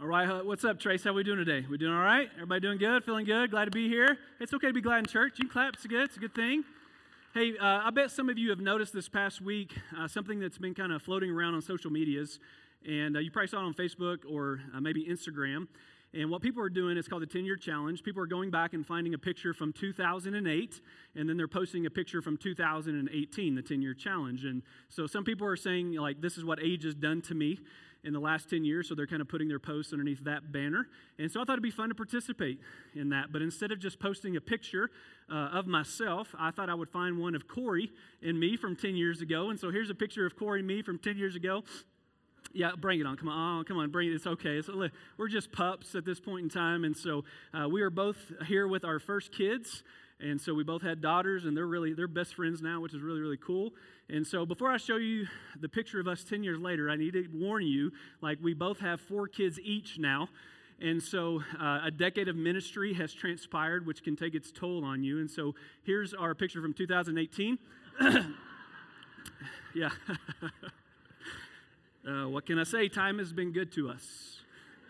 All right, what's up, Trace? How we doing today? We doing all right? Everybody doing good? Feeling good? Glad to be here. It's okay to be glad in church. You can clap. It's good. It's a good thing. Hey, uh, I bet some of you have noticed this past week uh, something that's been kind of floating around on social medias, and uh, you probably saw it on Facebook or uh, maybe Instagram. And what people are doing is called the 10 year challenge. People are going back and finding a picture from 2008, and then they're posting a picture from 2018, the 10 year challenge. And so some people are saying, like, this is what age has done to me in the last 10 years, so they're kind of putting their posts underneath that banner. And so I thought it'd be fun to participate in that. But instead of just posting a picture uh, of myself, I thought I would find one of Corey and me from 10 years ago. And so here's a picture of Corey and me from 10 years ago. Yeah, bring it on. Come on. Oh, come on. Bring it. It's okay. It's, we're just pups at this point in time. And so uh, we are both here with our first kids. And so we both had daughters, and they're really they're best friends now, which is really really cool. And so before I show you the picture of us 10 years later, I need to warn you, like we both have four kids each now. And so uh, a decade of ministry has transpired, which can take its toll on you. And so here's our picture from 2018. yeah. uh, what can I say? Time has been good to us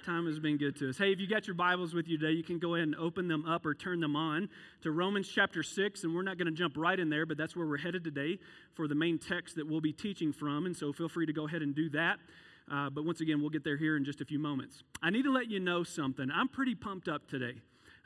time has been good to us. Hey, if you got your Bibles with you today, you can go ahead and open them up or turn them on to Romans chapter 6. And we're not going to jump right in there, but that's where we're headed today for the main text that we'll be teaching from. And so feel free to go ahead and do that. Uh, but once again, we'll get there here in just a few moments. I need to let you know something. I'm pretty pumped up today.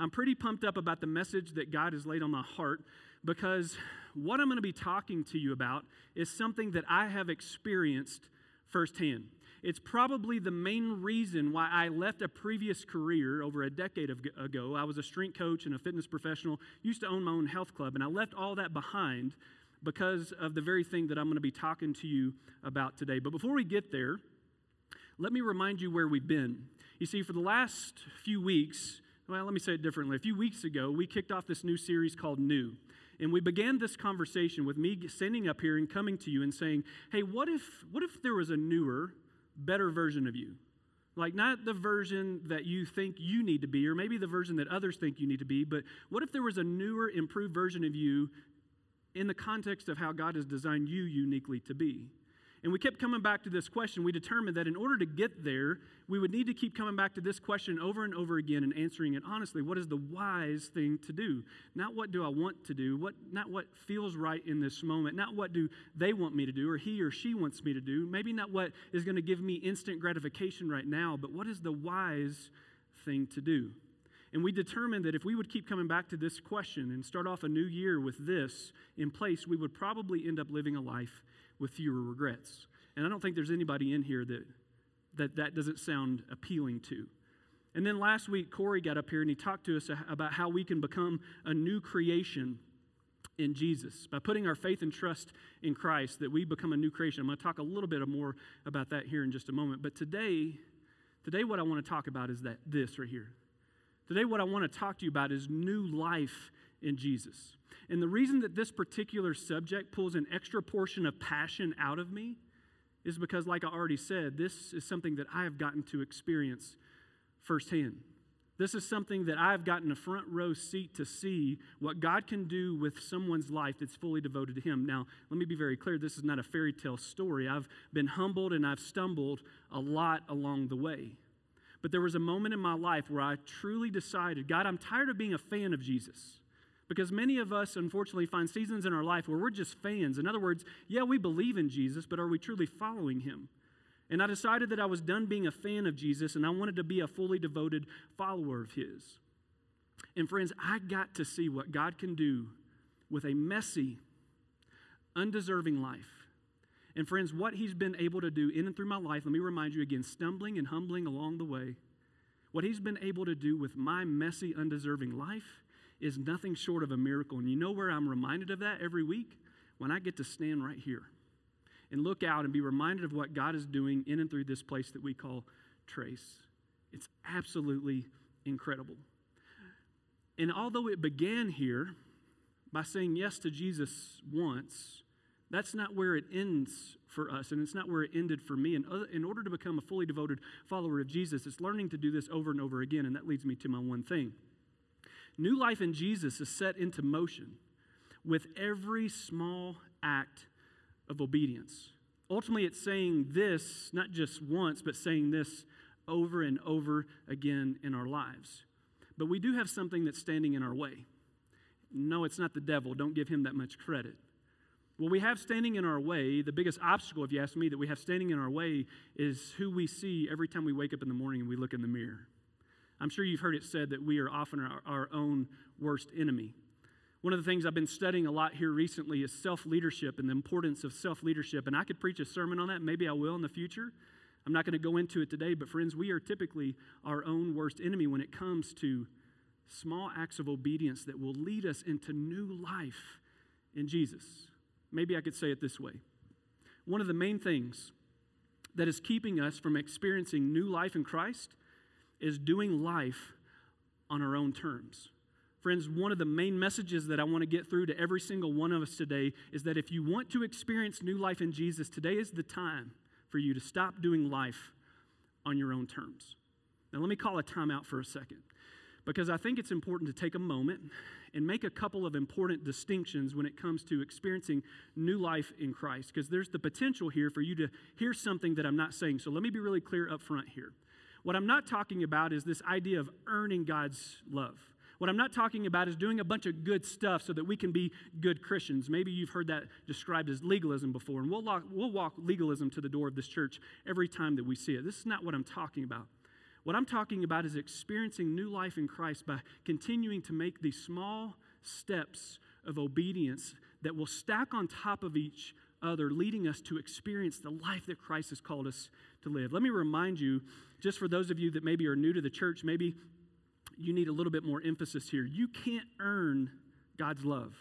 I'm pretty pumped up about the message that God has laid on my heart because what I'm going to be talking to you about is something that I have experienced firsthand. It's probably the main reason why I left a previous career over a decade ago. I was a strength coach and a fitness professional, used to own my own health club, and I left all that behind because of the very thing that I'm going to be talking to you about today. But before we get there, let me remind you where we've been. You see, for the last few weeks, well, let me say it differently. A few weeks ago, we kicked off this new series called New. And we began this conversation with me standing up here and coming to you and saying, hey, what if, what if there was a newer, better version of you. Like, not the version that you think you need to be, or maybe the version that others think you need to be, but what if there was a newer, improved version of you in the context of how God has designed you uniquely to be? And we kept coming back to this question. We determined that in order to get there, we would need to keep coming back to this question over and over again and answering it honestly. What is the wise thing to do? Not what do I want to do, what, not what feels right in this moment, not what do they want me to do or he or she wants me to do, maybe not what is going to give me instant gratification right now, but what is the wise thing to do? And we determined that if we would keep coming back to this question and start off a new year with this in place, we would probably end up living a life with fewer regrets. And I don't think there's anybody in here that that, that doesn't sound appealing to. And then last week, Corey got up here and he talked to us about how we can become a new creation in Jesus. By putting our faith and trust in Christ, that we become a new creation. I'm going to talk a little bit more about that here in just a moment. But today, today what I want to talk about is that this right here. Today, what I want to talk to you about is new life in Jesus. And the reason that this particular subject pulls an extra portion of passion out of me is because, like I already said, this is something that I have gotten to experience firsthand. This is something that I've gotten a front row seat to see what God can do with someone's life that's fully devoted to Him. Now, let me be very clear this is not a fairy tale story. I've been humbled and I've stumbled a lot along the way. But there was a moment in my life where I truly decided God, I'm tired of being a fan of Jesus. Because many of us, unfortunately, find seasons in our life where we're just fans. In other words, yeah, we believe in Jesus, but are we truly following him? And I decided that I was done being a fan of Jesus and I wanted to be a fully devoted follower of his. And friends, I got to see what God can do with a messy, undeserving life. And friends, what he's been able to do in and through my life, let me remind you again, stumbling and humbling along the way, what he's been able to do with my messy, undeserving life is nothing short of a miracle. And you know where I'm reminded of that every week? When I get to stand right here and look out and be reminded of what God is doing in and through this place that we call Trace. It's absolutely incredible. And although it began here by saying yes to Jesus once, that's not where it ends for us, and it's not where it ended for me. And uh, in order to become a fully devoted follower of Jesus, it's learning to do this over and over again, and that leads me to my one thing. New life in Jesus is set into motion with every small act of obedience. Ultimately, it's saying this not just once, but saying this over and over again in our lives. But we do have something that's standing in our way. No, it's not the devil. Don't give him that much credit. What we have standing in our way, the biggest obstacle, if you ask me, that we have standing in our way is who we see every time we wake up in the morning and we look in the mirror. I'm sure you've heard it said that we are often our, our own worst enemy. One of the things I've been studying a lot here recently is self leadership and the importance of self leadership. And I could preach a sermon on that. Maybe I will in the future. I'm not going to go into it today, but friends, we are typically our own worst enemy when it comes to small acts of obedience that will lead us into new life in Jesus. Maybe I could say it this way one of the main things that is keeping us from experiencing new life in Christ is doing life on our own terms. Friends, one of the main messages that I want to get through to every single one of us today is that if you want to experience new life in Jesus, today is the time for you to stop doing life on your own terms. Now, let me call a timeout for a second because I think it's important to take a moment and make a couple of important distinctions when it comes to experiencing new life in Christ because there's the potential here for you to hear something that I'm not saying. So let me be really clear up front here. What I'm not talking about is this idea of earning God's love. What I'm not talking about is doing a bunch of good stuff so that we can be good Christians. Maybe you've heard that described as legalism before, and we'll, walk, we'll walk legalism to the door of this church every time that we see it. This is not what I'm talking about. What I'm talking about is experiencing new life in Christ by continuing to make these small steps of obedience that will stack on top of each other, leading us to experience the life that Christ has called us to live. Let me remind you, just for those of you that maybe are new to the church, maybe you need a little bit more emphasis here. You can't earn God's love.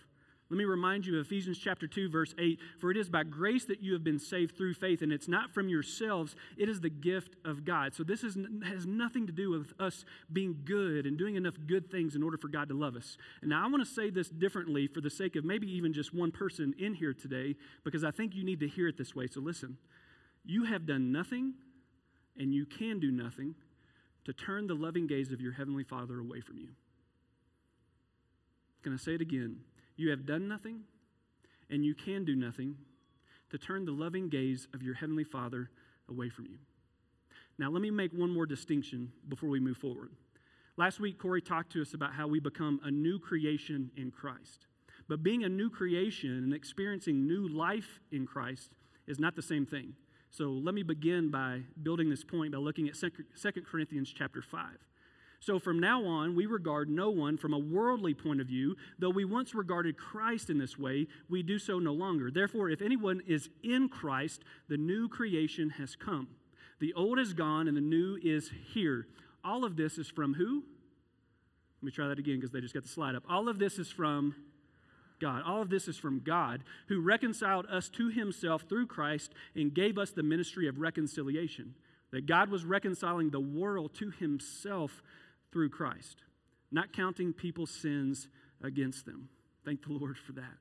Let me remind you of Ephesians chapter 2 verse 8, for it is by grace that you have been saved through faith and it's not from yourselves, it is the gift of God. So this is, has nothing to do with us being good and doing enough good things in order for God to love us. And now I want to say this differently for the sake of maybe even just one person in here today because I think you need to hear it this way. So listen. You have done nothing and you can do nothing to turn the loving gaze of your heavenly Father away from you. Can I say it again? You have done nothing, and you can do nothing to turn the loving gaze of your Heavenly Father away from you. Now, let me make one more distinction before we move forward. Last week, Corey talked to us about how we become a new creation in Christ. But being a new creation and experiencing new life in Christ is not the same thing. So let me begin by building this point by looking at 2 Corinthians chapter 5. So from now on, we regard no one from a worldly point of view. Though we once regarded Christ in this way, we do so no longer. Therefore, if anyone is in Christ, the new creation has come. The old is gone and the new is here. All of this is from who? Let me try that again because they just got the slide up. All of this is from God. All of this is from God, who reconciled us to himself through Christ and gave us the ministry of reconciliation. That God was reconciling the world to himself through Christ, not counting people's sins against them. Thank the Lord for that.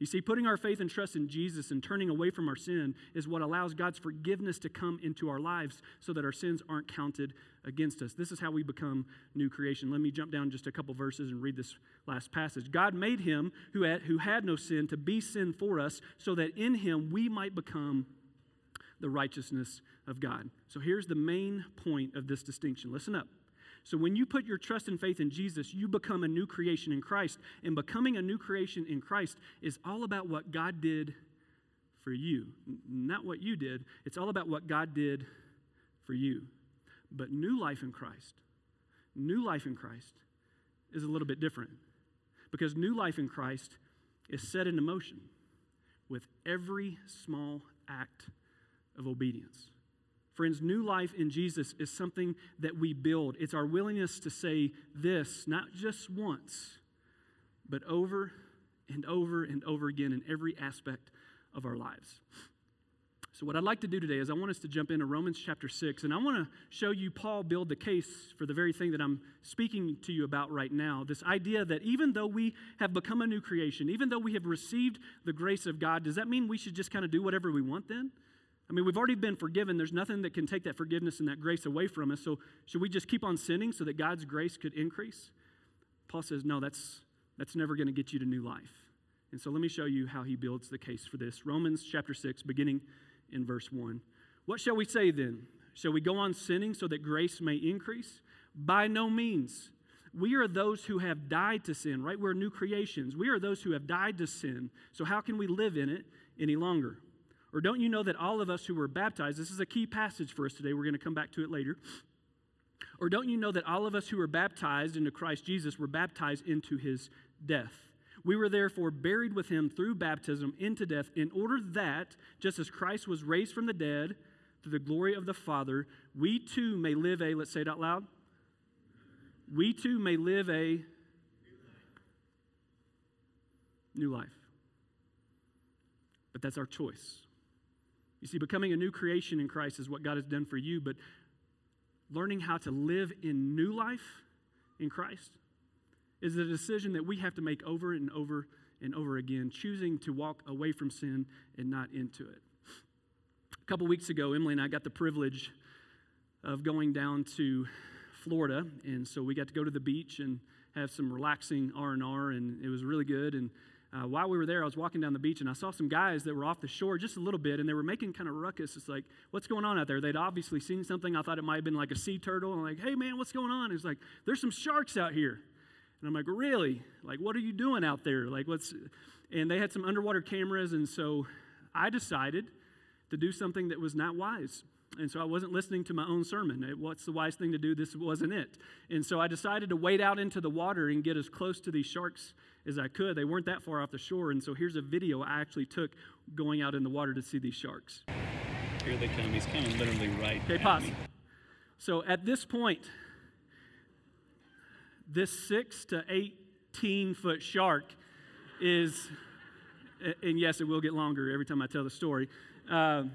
You see, putting our faith and trust in Jesus and turning away from our sin is what allows God's forgiveness to come into our lives so that our sins aren't counted against us. This is how we become new creation. Let me jump down just a couple verses and read this last passage. God made him who had, who had no sin to be sin for us so that in him we might become the righteousness of God. So here's the main point of this distinction. Listen up. So when you put your trust and faith in Jesus, you become a new creation in Christ. And becoming a new creation in Christ is all about what God did for you, not what you did. It's all about what God did for you. But new life in Christ, new life in Christ is a little bit different. Because new life in Christ is set into motion with every small act of obedience. Friends, new life in Jesus is something that we build. It's our willingness to say this, not just once, but over and over and over again in every aspect of our lives. So, what I'd like to do today is I want us to jump into Romans chapter 6, and I want to show you Paul build the case for the very thing that I'm speaking to you about right now. This idea that even though we have become a new creation, even though we have received the grace of God, does that mean we should just kind of do whatever we want then? I mean, we've already been forgiven. There's nothing that can take that forgiveness and that grace away from us. So, should we just keep on sinning so that God's grace could increase? Paul says, no, that's, that's never going to get you to new life. And so, let me show you how he builds the case for this. Romans chapter 6, beginning in verse 1. What shall we say then? Shall we go on sinning so that grace may increase? By no means. We are those who have died to sin, right? We're new creations. We are those who have died to sin. So, how can we live in it any longer? Or don't you know that all of us who were baptized, this is a key passage for us today, we're going to come back to it later. Or don't you know that all of us who were baptized into Christ Jesus were baptized into his death? We were therefore buried with him through baptism into death, in order that, just as Christ was raised from the dead through the glory of the Father, we too may live a, let's say it out loud, we too may live a new life. But that's our choice. You see, becoming a new creation in Christ is what God has done for you, but learning how to live in new life in Christ is a decision that we have to make over and over and over again, choosing to walk away from sin and not into it. A couple weeks ago, Emily and I got the privilege of going down to Florida, and so we got to go to the beach and have some relaxing R&R, and it was really good. And uh, while we were there, I was walking down the beach and I saw some guys that were off the shore just a little bit and they were making kind of ruckus. It's like, what's going on out there? They'd obviously seen something. I thought it might have been like a sea turtle. I'm like, hey man, what's going on? It's like, there's some sharks out here. And I'm like, really? Like, what are you doing out there? Like, what's. And they had some underwater cameras. And so I decided to do something that was not wise. And so I wasn't listening to my own sermon. What's the wise thing to do? This wasn't it. And so I decided to wade out into the water and get as close to these sharks as I could. They weren't that far off the shore. And so here's a video I actually took going out in the water to see these sharks. Here they come. He's coming literally right. Okay, pause. Me. So at this point, this six to 18 foot shark is, and yes, it will get longer every time I tell the story. Um,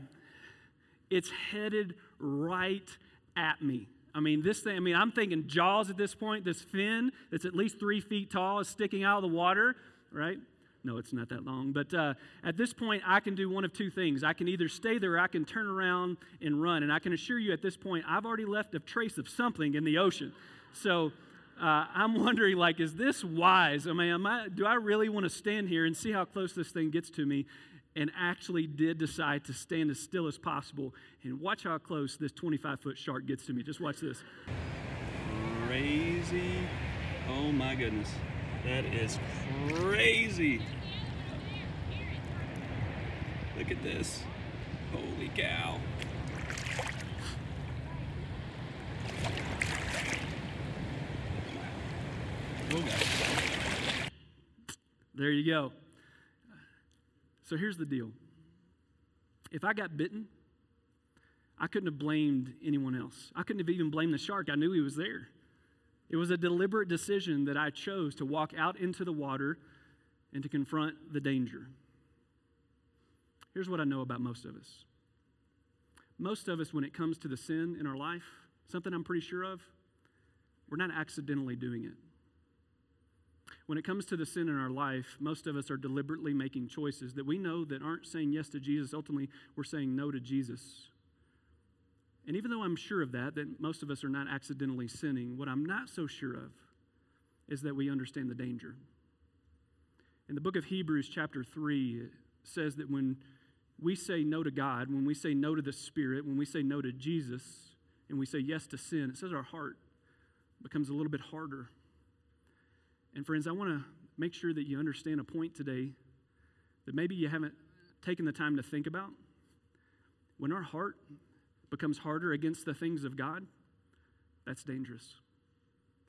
it's headed right at me. I mean, this thing, I mean, I'm thinking jaws at this point. This fin that's at least three feet tall is sticking out of the water, right? No, it's not that long. But uh, at this point, I can do one of two things. I can either stay there or I can turn around and run. And I can assure you at this point, I've already left a trace of something in the ocean. So uh, I'm wondering, like, is this wise? I mean, I, do I really want to stand here and see how close this thing gets to me and actually did decide to stand as still as possible. And watch how close this 25 foot shark gets to me. Just watch this. Crazy. Oh my goodness. That is crazy. Look at this. Holy cow. Oh, there you go. So here's the deal if I got bitten, I couldn't have blamed anyone else. I couldn't have even blamed the shark. I knew he was there. It was a deliberate decision that I chose to walk out into the water and to confront the danger. Here's what I know about most of us most of us, when it comes to the sin in our life, something I'm pretty sure of, we're not accidentally doing it. When it comes to the sin in our life, most of us are deliberately making choices that we know that aren't saying yes to Jesus. Ultimately, we're saying no to Jesus. And even though I'm sure of that, that most of us are not accidentally sinning, what I'm not so sure of is that we understand the danger. In the book of Hebrews, chapter 3, it says that when we say no to God, when we say no to the Spirit, when we say no to Jesus, and we say yes to sin, it says our heart becomes a little bit harder. And friends, I want to make sure that you understand a point today that maybe you haven't taken the time to think about. When our heart becomes harder against the things of God, that's dangerous.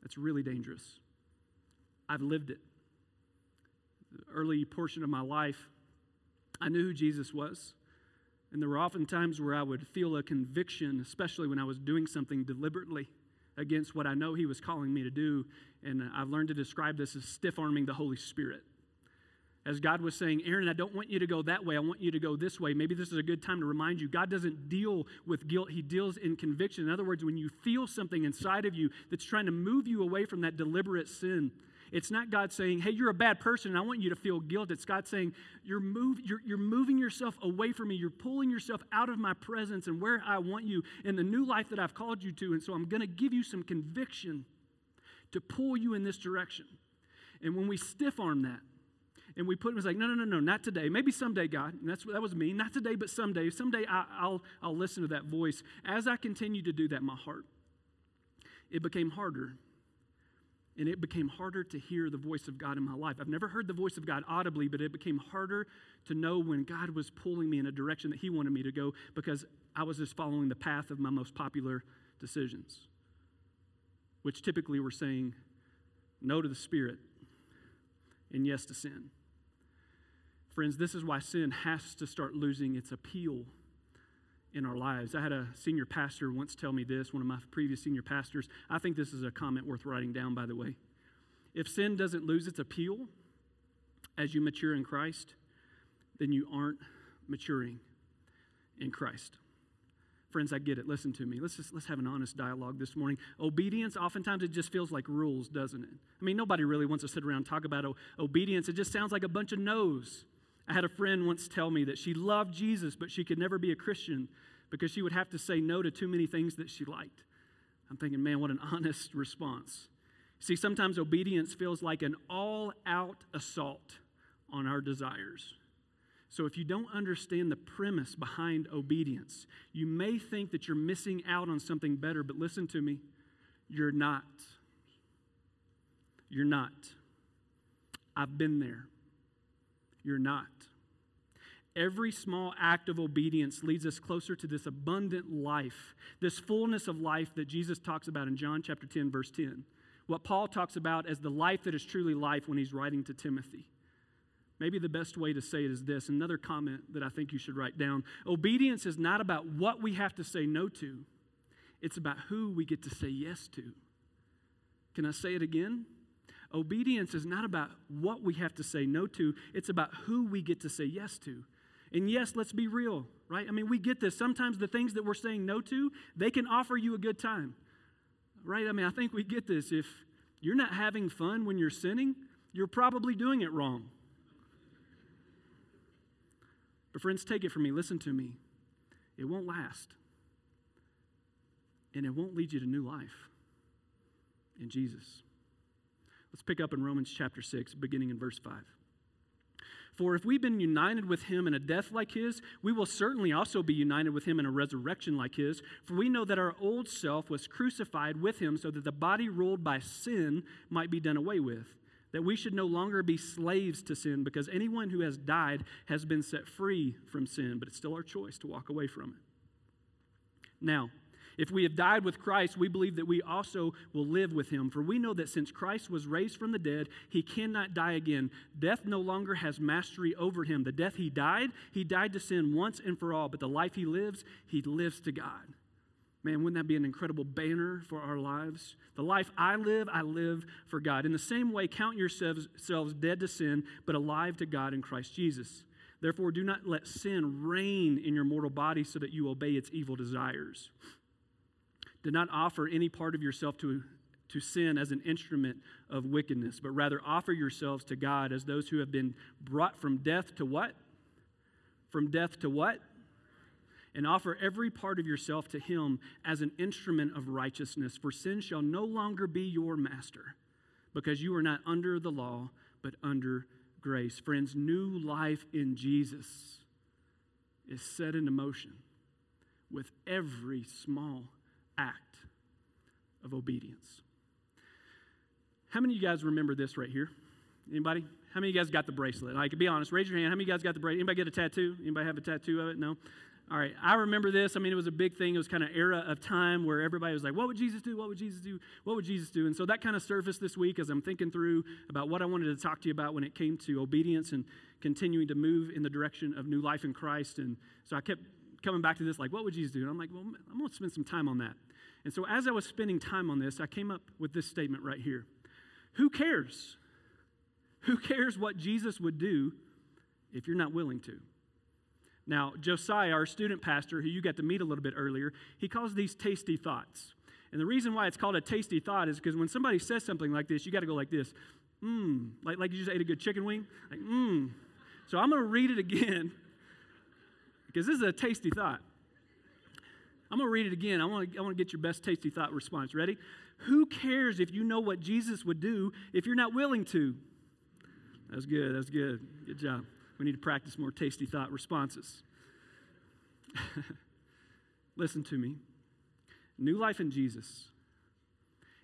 That's really dangerous. I've lived it. The early portion of my life, I knew who Jesus was. And there were often times where I would feel a conviction, especially when I was doing something deliberately against what I know He was calling me to do. And I've learned to describe this as stiff arming the Holy Spirit. As God was saying, Aaron, I don't want you to go that way. I want you to go this way. Maybe this is a good time to remind you God doesn't deal with guilt, He deals in conviction. In other words, when you feel something inside of you that's trying to move you away from that deliberate sin, it's not God saying, hey, you're a bad person and I want you to feel guilt. It's God saying, you're, move, you're, you're moving yourself away from me. You're pulling yourself out of my presence and where I want you in the new life that I've called you to. And so I'm going to give you some conviction to pull you in this direction. And when we stiff arm that, and we put it was like, no, no, no, no, not today. Maybe someday, God. And that's that was me. Not today, but someday. Someday I, will I'll listen to that voice. As I continued to do that, my heart, it became harder. And it became harder to hear the voice of God in my life. I've never heard the voice of God audibly, but it became harder to know when God was pulling me in a direction that He wanted me to go because I was just following the path of my most popular decisions, which typically were saying no to the Spirit and yes to sin. Friends, this is why sin has to start losing its appeal in our lives. I had a senior pastor once tell me this, one of my previous senior pastors. I think this is a comment worth writing down, by the way. If sin doesn't lose its appeal as you mature in Christ, then you aren't maturing in Christ. Friends, I get it. Listen to me. Let's just let's have an honest dialogue this morning. Obedience, oftentimes it just feels like rules, doesn't it? I mean, nobody really wants to sit around and talk about obedience. It just sounds like a bunch of no's. I had a friend once tell me that she loved Jesus, but she could never be a Christian because she would have to say no to too many things that she liked. I'm thinking, man, what an honest response. See, sometimes obedience feels like an all out assault on our desires. So, if you don't understand the premise behind obedience, you may think that you're missing out on something better, but listen to me, you're not. You're not. I've been there. You're not. Every small act of obedience leads us closer to this abundant life, this fullness of life that Jesus talks about in John chapter 10, verse 10. What Paul talks about as the life that is truly life when he's writing to Timothy. Maybe the best way to say it is this another comment that I think you should write down. Obedience is not about what we have to say no to, it's about who we get to say yes to. Can I say it again? Obedience is not about what we have to say no to, it's about who we get to say yes to. And yes, let's be real, right? I mean, we get this. Sometimes the things that we're saying no to, they can offer you a good time, right? I mean, I think we get this. If you're not having fun when you're sinning, you're probably doing it wrong. But, friends, take it from me. Listen to me. It won't last, and it won't lead you to new life in Jesus. Let's pick up in Romans chapter 6, beginning in verse 5. For if we've been united with him in a death like his, we will certainly also be united with him in a resurrection like his. For we know that our old self was crucified with him so that the body ruled by sin might be done away with, that we should no longer be slaves to sin, because anyone who has died has been set free from sin, but it's still our choice to walk away from it. Now, if we have died with Christ, we believe that we also will live with him. For we know that since Christ was raised from the dead, he cannot die again. Death no longer has mastery over him. The death he died, he died to sin once and for all. But the life he lives, he lives to God. Man, wouldn't that be an incredible banner for our lives? The life I live, I live for God. In the same way, count yourselves dead to sin, but alive to God in Christ Jesus. Therefore, do not let sin reign in your mortal body so that you obey its evil desires. Do not offer any part of yourself to, to sin as an instrument of wickedness, but rather offer yourselves to God as those who have been brought from death to what? From death to what? And offer every part of yourself to Him as an instrument of righteousness, for sin shall no longer be your master, because you are not under the law, but under grace. Friends, new life in Jesus is set into motion with every small act of obedience. How many of you guys remember this right here? Anybody? How many of you guys got the bracelet? Like, be honest, raise your hand. How many of you guys got the bracelet? Anybody get a tattoo? Anybody have a tattoo of it? No? All right, I remember this. I mean, it was a big thing. It was kind of era of time where everybody was like, "What would Jesus do? What would Jesus do? What would Jesus do?" And so that kind of surfaced this week as I'm thinking through about what I wanted to talk to you about when it came to obedience and continuing to move in the direction of new life in Christ. And so I kept coming back to this, like, "What would Jesus do?" And I'm like, "Well, I'm going to spend some time on that." And so as I was spending time on this, I came up with this statement right here Who cares? Who cares what Jesus would do if you're not willing to? Now, Josiah, our student pastor, who you got to meet a little bit earlier, he calls these tasty thoughts. And the reason why it's called a tasty thought is because when somebody says something like this, you got to go like this, mmm, like, like you just ate a good chicken wing, like mmm. So I'm going to read it again because this is a tasty thought. I'm going to read it again. I want to, I want to get your best tasty thought response. Ready? Who cares if you know what Jesus would do if you're not willing to? That's good. That's good. Good job. We need to practice more tasty thought responses. Listen to me. New life in Jesus,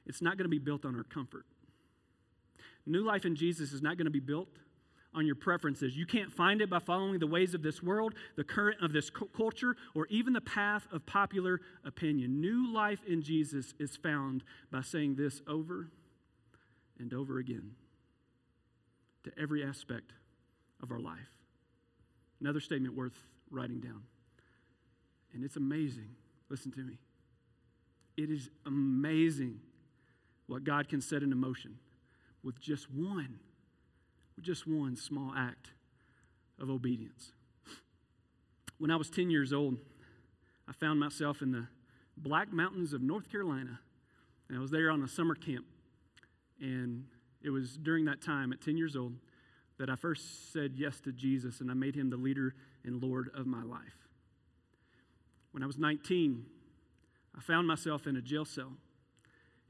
it's not going to be built on our comfort. New life in Jesus is not going to be built on your preferences. You can't find it by following the ways of this world, the current of this culture, or even the path of popular opinion. New life in Jesus is found by saying this over and over again to every aspect of our life. Another statement worth writing down. And it's amazing. Listen to me. It is amazing what God can set into motion with just one just one small act of obedience. When I was 10 years old, I found myself in the Black Mountains of North Carolina. And I was there on a summer camp. And it was during that time, at 10 years old, that I first said yes to Jesus and I made him the leader and Lord of my life. When I was 19, I found myself in a jail cell.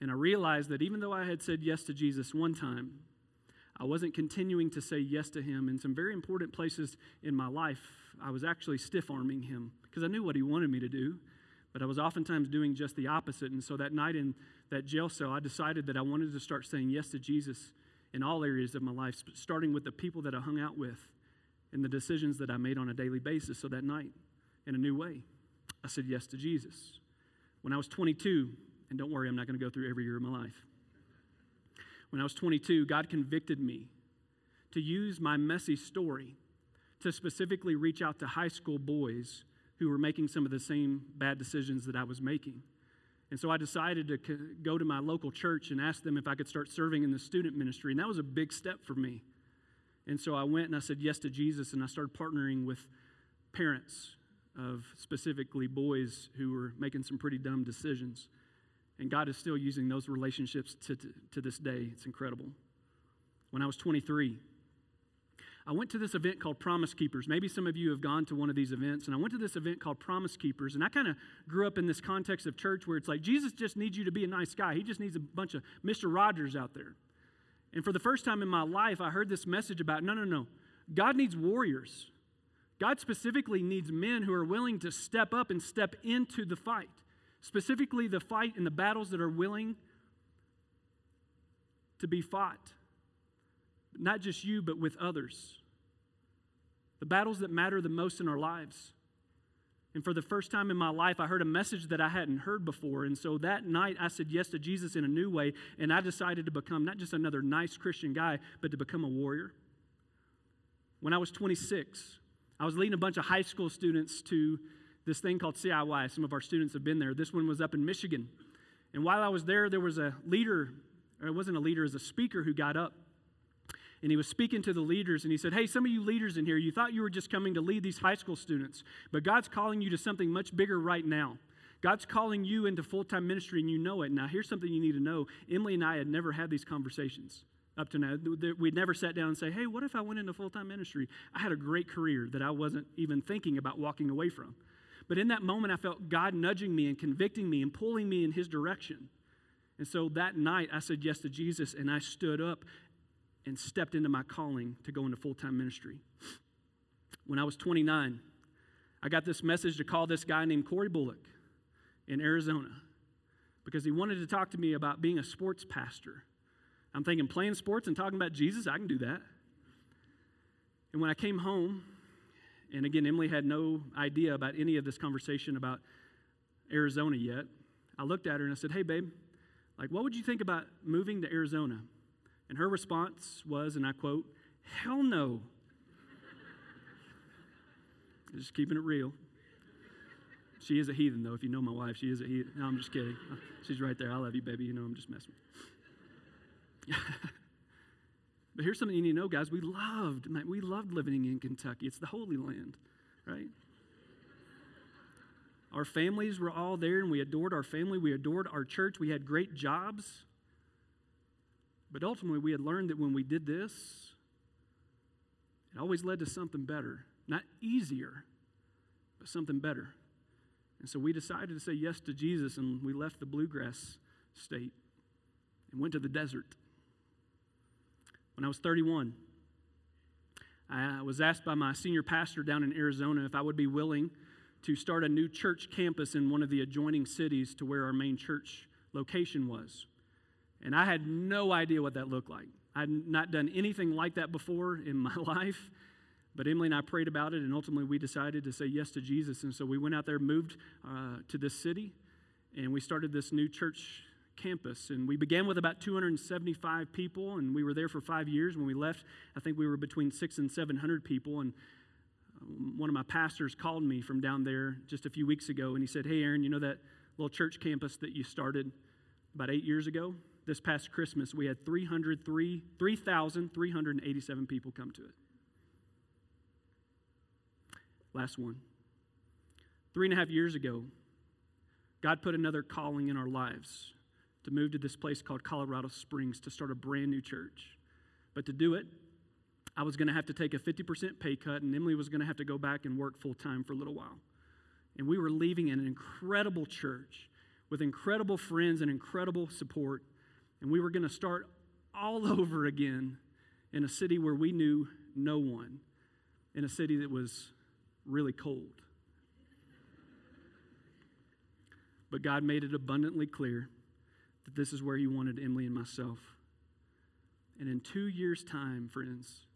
And I realized that even though I had said yes to Jesus one time, I wasn't continuing to say yes to him in some very important places in my life. I was actually stiff arming him because I knew what he wanted me to do, but I was oftentimes doing just the opposite. And so that night in that jail cell, I decided that I wanted to start saying yes to Jesus in all areas of my life, starting with the people that I hung out with and the decisions that I made on a daily basis. So that night, in a new way, I said yes to Jesus. When I was 22, and don't worry, I'm not going to go through every year of my life. When I was 22, God convicted me to use my messy story to specifically reach out to high school boys who were making some of the same bad decisions that I was making. And so I decided to go to my local church and ask them if I could start serving in the student ministry. And that was a big step for me. And so I went and I said yes to Jesus and I started partnering with parents of specifically boys who were making some pretty dumb decisions. And God is still using those relationships to, to, to, this day. It's incredible. When I was 23, I went to this event called Promise Keepers. Maybe some of you have gone to one of these events. And I went to this event called Promise Keepers. And I kind of grew up in this context of church where it's like, Jesus just needs you to be a nice guy. He just needs a bunch of Mr. Rogers out there. And for the first time in my life, I heard this message about no, no, no. God needs warriors. God specifically needs men who are willing to step up and step into the fight specifically the fight and the battles that are willing to be fought. Not just you, but with others. The battles that matter the most in our lives. And for the first time in my life, I heard a message that I hadn't heard before. And so that night, I said yes to Jesus in a new way. And I decided to become not just another nice Christian guy, but to become a warrior. When I was 26, I was leading a bunch of high school students to this thing called CIY. Some of our students have been there. This one was up in Michigan. And while I was there, there was a leader, or it wasn't a leader, it was a speaker who got up. And he was speaking to the leaders, and he said, Hey, some of you leaders in here, you thought you were just coming to lead these high school students, but God's calling you to something much bigger right now. God's calling you into full time ministry, and you know it. Now, here's something you need to know Emily and I had never had these conversations up to now. We'd never sat down and say, Hey, what if I went into full time ministry? I had a great career that I wasn't even thinking about walking away from. But in that moment, I felt God nudging me and convicting me and pulling me in His direction. And so that night, I said yes to Jesus and I stood up and stepped into my calling to go into full time ministry. When I was 29, I got this message to call this guy named Corey Bullock in Arizona because he wanted to talk to me about being a sports pastor. I'm thinking playing sports and talking about Jesus, I can do that. And when I came home, and again, Emily had no idea about any of this conversation about Arizona yet. I looked at her and I said, Hey, babe, like, what would you think about moving to Arizona? And her response was, and I quote, Hell no. just keeping it real. She is a heathen, though. If you know my wife, she is a heathen. No, I'm just kidding. She's right there. I love you, baby. You know, I'm just messing But here's something you need to know, guys. We loved, man, we loved living in Kentucky. It's the Holy Land, right? Our families were all there, and we adored our family. We adored our church. We had great jobs. But ultimately, we had learned that when we did this, it always led to something better. Not easier, but something better. And so we decided to say yes to Jesus, and we left the bluegrass state and went to the desert. When I was 31, I was asked by my senior pastor down in Arizona if I would be willing to start a new church campus in one of the adjoining cities to where our main church location was. And I had no idea what that looked like. I'd not done anything like that before in my life. But Emily and I prayed about it, and ultimately we decided to say yes to Jesus. And so we went out there, moved uh, to this city, and we started this new church campus. And we began with about 275 people, and we were there for five years. When we left, I think we were between six and 700 people. And um, one of my pastors called me from down there just a few weeks ago, and he said, Hey, Aaron, you know that little church campus that you started about eight years ago? This past Christmas, we had 303, 3,387 people come to it. Last one. Three and a half years ago, God put another calling in our lives to move to this place called Colorado Springs to start a brand new church. But to do it, I was going to have to take a 50% pay cut, and Emily was going to have to go back and work full time for a little while. And we were leaving an incredible church with incredible friends and incredible support. And we were going to start all over again in a city where we knew no one, in a city that was really cold. But God made it abundantly clear that this is where He wanted Emily and myself. And in two years' time, friends,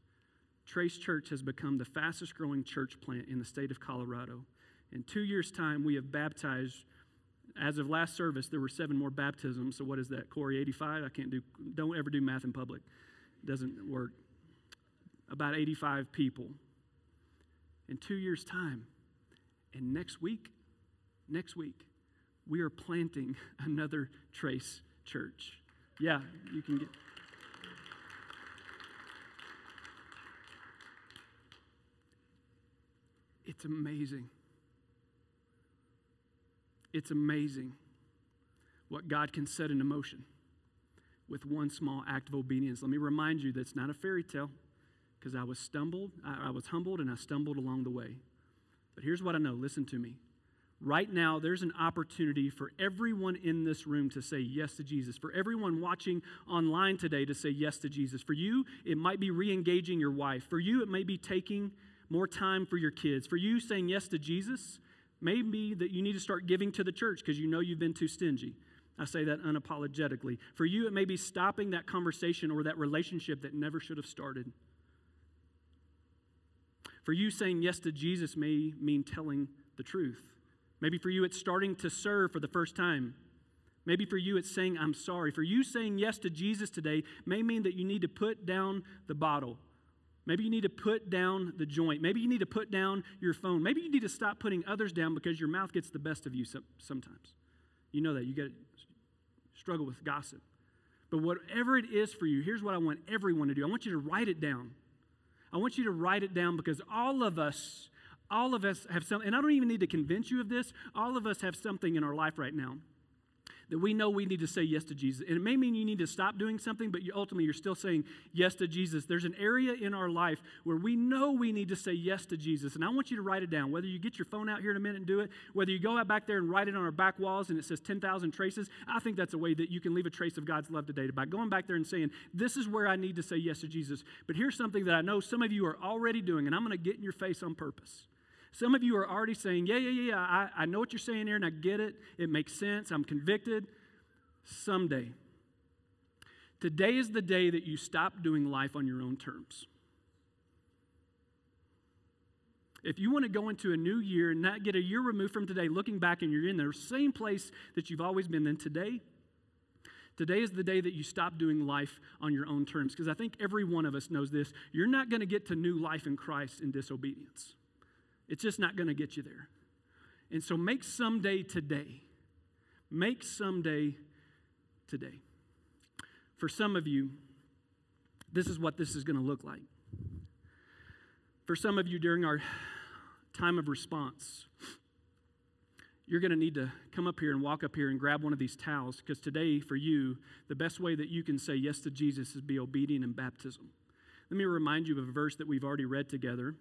Trace Church has become the fastest growing church plant in the state of Colorado. In two years' time, we have baptized. As of last service, there were seven more baptisms. So what is that, Corey? 85? I can't do. Don't ever do math in public. It doesn't work. About 85 people in two years' time. And next week, next week, we are planting another Trace Church. Yeah, you can get. It's amazing. It's amazing what God can set into motion with one small act of obedience. Let me remind you that's not a fairy tale because I was stumbled, I, I was humbled and I stumbled along the way. But here's what I know listen to me. Right now, there's an opportunity for everyone in this room to say yes to Jesus. For everyone watching online today to say yes to Jesus. For you, it might be re engaging your wife. For you, it may be taking more time for your kids. For you, saying yes to Jesus may be that you need to start giving to the church because you know you've been too stingy. I say that unapologetically. For you, it may be stopping that conversation or that relationship that never should have started. For you, saying yes to Jesus may mean telling the truth. Maybe for you, it's starting to serve for the first time. Maybe for you, it's saying, I'm sorry. For you, saying yes to Jesus today may mean that you need to put down the bottle. Maybe you need to put down the joint. Maybe you need to put down your phone. Maybe you need to stop putting others down because your mouth gets the best of you sometimes. You know that. You get struggle with gossip. But whatever it is for you, here's what I want everyone to do I want you to write it down. I want you to write it down because all of us, all of us have something, and I don't even need to convince you of this, all of us have something in our life right now that we know we need to say yes to Jesus. And it may mean you need to stop doing something, but you, ultimately you're still saying yes to Jesus. There's an area in our life where we know we need to say yes to Jesus. And I want you to write it down. Whether you get your phone out here in a minute and do it, whether you go out back there and write it on our back walls and it says 10,000 traces, I think that's a way that you can leave a trace of God's love today by going back there and saying, This is where I need to say yes to Jesus. But here's something that I know some of you are already doing, and I'm going to get in your face on purpose. Some of you are already saying, Yeah, yeah, yeah, I, I know what you're saying here, and I get it. It makes sense. I'm convicted. Someday. Today is the day that you stop doing life on your own terms. If you want to go into a new year and not get a year removed from today, looking back and you're in the same place that you've always been, then today, today is the day that you stop doing life on your own terms. Because I think every one of us knows this. You're not going to get to new life in Christ in disobedience. It's just not going to get you there. And so make someday today. Make someday today. For some of you, this is what this is going to look like. For some of you, during our time of response, you're going to need to come up here and walk up here and grab one of these towels because today, for you, the best way that you can say yes to Jesus is be obedient in baptism. Let me remind you of a verse that we've already read together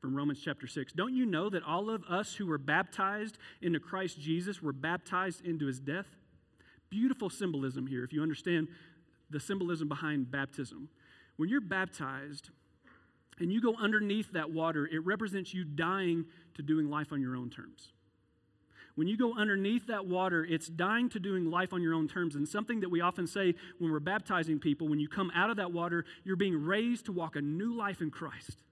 from Romans chapter 6. Don't you know that all of us who were baptized into Christ Jesus were baptized into his death? Beautiful symbolism here if you understand the symbolism behind baptism. When you're baptized, and you go underneath that water, it represents you dying to doing life on your own terms. When you go underneath that water, it's dying to doing life on your own terms. And something that we often say when we're baptizing people, when you come out of that water, you're being raised to walk a new life in Christ.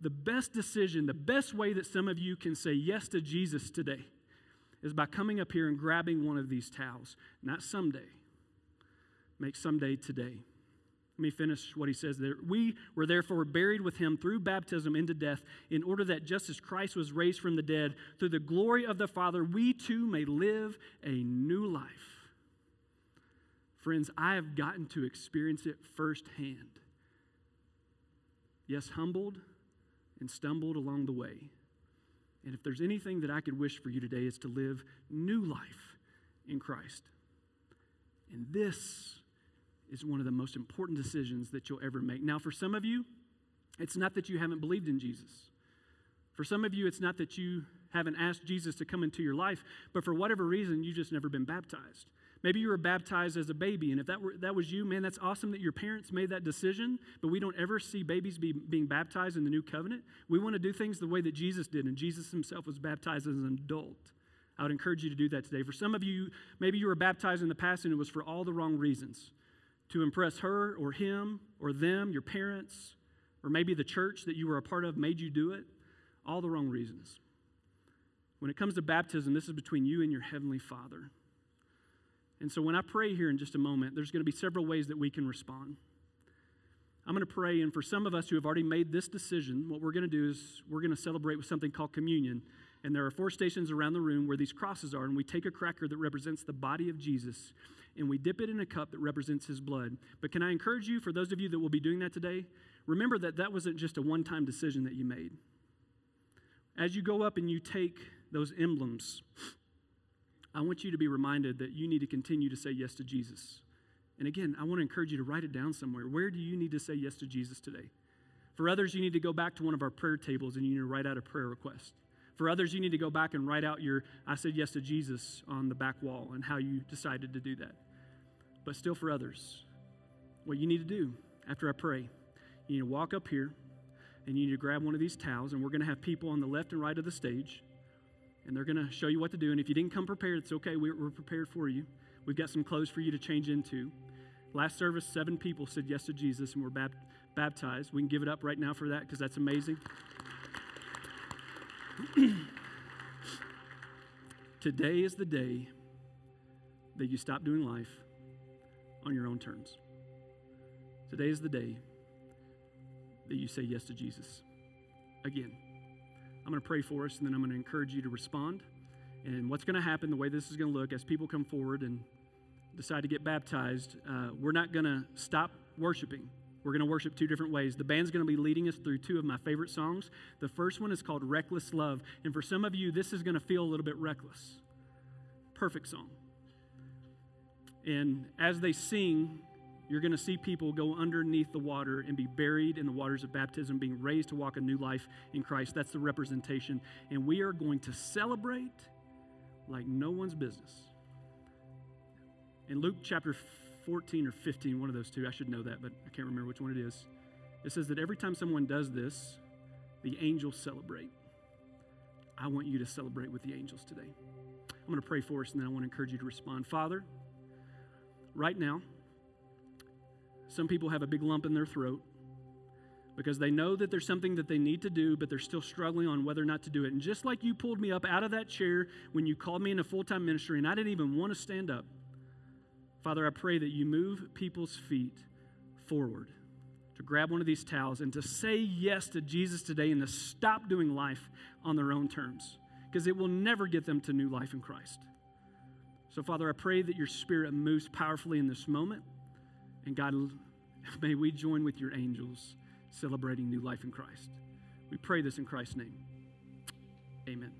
The best decision, the best way that some of you can say yes to Jesus today is by coming up here and grabbing one of these towels. Not someday, make someday today. Let me finish what he says there. We were therefore buried with him through baptism into death, in order that just as Christ was raised from the dead through the glory of the Father, we too may live a new life. Friends, I have gotten to experience it firsthand. Yes, humbled and stumbled along the way. And if there's anything that I could wish for you today, is to live new life in Christ. And this is one of the most important decisions that you'll ever make. Now, for some of you, it's not that you haven't believed in Jesus. For some of you, it's not that you haven't asked Jesus to come into your life, but for whatever reason, you've just never been baptized. Maybe you were baptized as a baby, and if that, were, that was you, man, that's awesome that your parents made that decision, but we don't ever see babies be, being baptized in the new covenant. We want to do things the way that Jesus did, and Jesus himself was baptized as an adult. I would encourage you to do that today. For some of you, maybe you were baptized in the past and it was for all the wrong reasons to impress her or him or them, your parents, or maybe the church that you were a part of made you do it. All the wrong reasons. When it comes to baptism, this is between you and your Heavenly Father. And so when I pray here in just a moment, there's going to be several ways that we can respond. I'm going to pray, and for some of us who have already made this decision, what we're going to do is we're going to celebrate with something called communion. And there are four stations around the room where these crosses are, and we take a cracker that represents the body of Jesus and we dip it in a cup that represents his blood. But can I encourage you, for those of you that will be doing that today, remember that that wasn't just a one time decision that you made. As you go up and you take those emblems, I want you to be reminded that you need to continue to say yes to Jesus. And again, I want to encourage you to write it down somewhere. Where do you need to say yes to Jesus today? For others, you need to go back to one of our prayer tables and you need to write out a prayer request. For others, you need to go back and write out your I said yes to Jesus on the back wall and how you decided to do that. But still, for others, what you need to do after I pray, you need to walk up here and you need to grab one of these towels, and we're going to have people on the left and right of the stage and they're going to show you what to do. And if you didn't come prepared, it's okay. We're, we're prepared for you. We've got some clothes for you to change into. Last service, seven people said yes to Jesus and were bap- baptized. We can give it up right now for that because that's amazing. Today is the day that you stop doing life on your own terms. Today is the day that you say yes to Jesus again. I'm going to pray for us, and then I'm going to encourage you to respond. And what's going to happen, the way this is going to look, as people come forward and decide to get baptized, uh, we're not going to stop worshiping. We're going to worship two different ways. The band's going to be leading us through two of my favorite songs. The first one is called Reckless Love. And for some of you, this is going to feel a little bit reckless. Perfect song. And as they sing, you're going to see people go underneath the water and be buried in the waters of baptism, being raised to walk a new life in Christ. That's the representation. And we are going to celebrate like no one's business. In Luke chapter 14 or 15, one of those two, I should know that, but I can't remember which one it is. It says that every time someone does this, the angels celebrate. I want you to celebrate with the angels today. I'm going to pray for us, and then I want to encourage you to respond. Father, right now, some people have a big lump in their throat because they know that there's something that they need to do, but they're still struggling on whether or not to do it. And just like you pulled me up out of that chair when you called me into full time ministry and I didn't even want to stand up, Father, I pray that you move people's feet forward to grab one of these towels and to say yes to Jesus today and to stop doing life on their own terms because it will never get them to new life in Christ. So, Father, I pray that your spirit moves powerfully in this moment. And God, may we join with your angels celebrating new life in Christ. We pray this in Christ's name. Amen.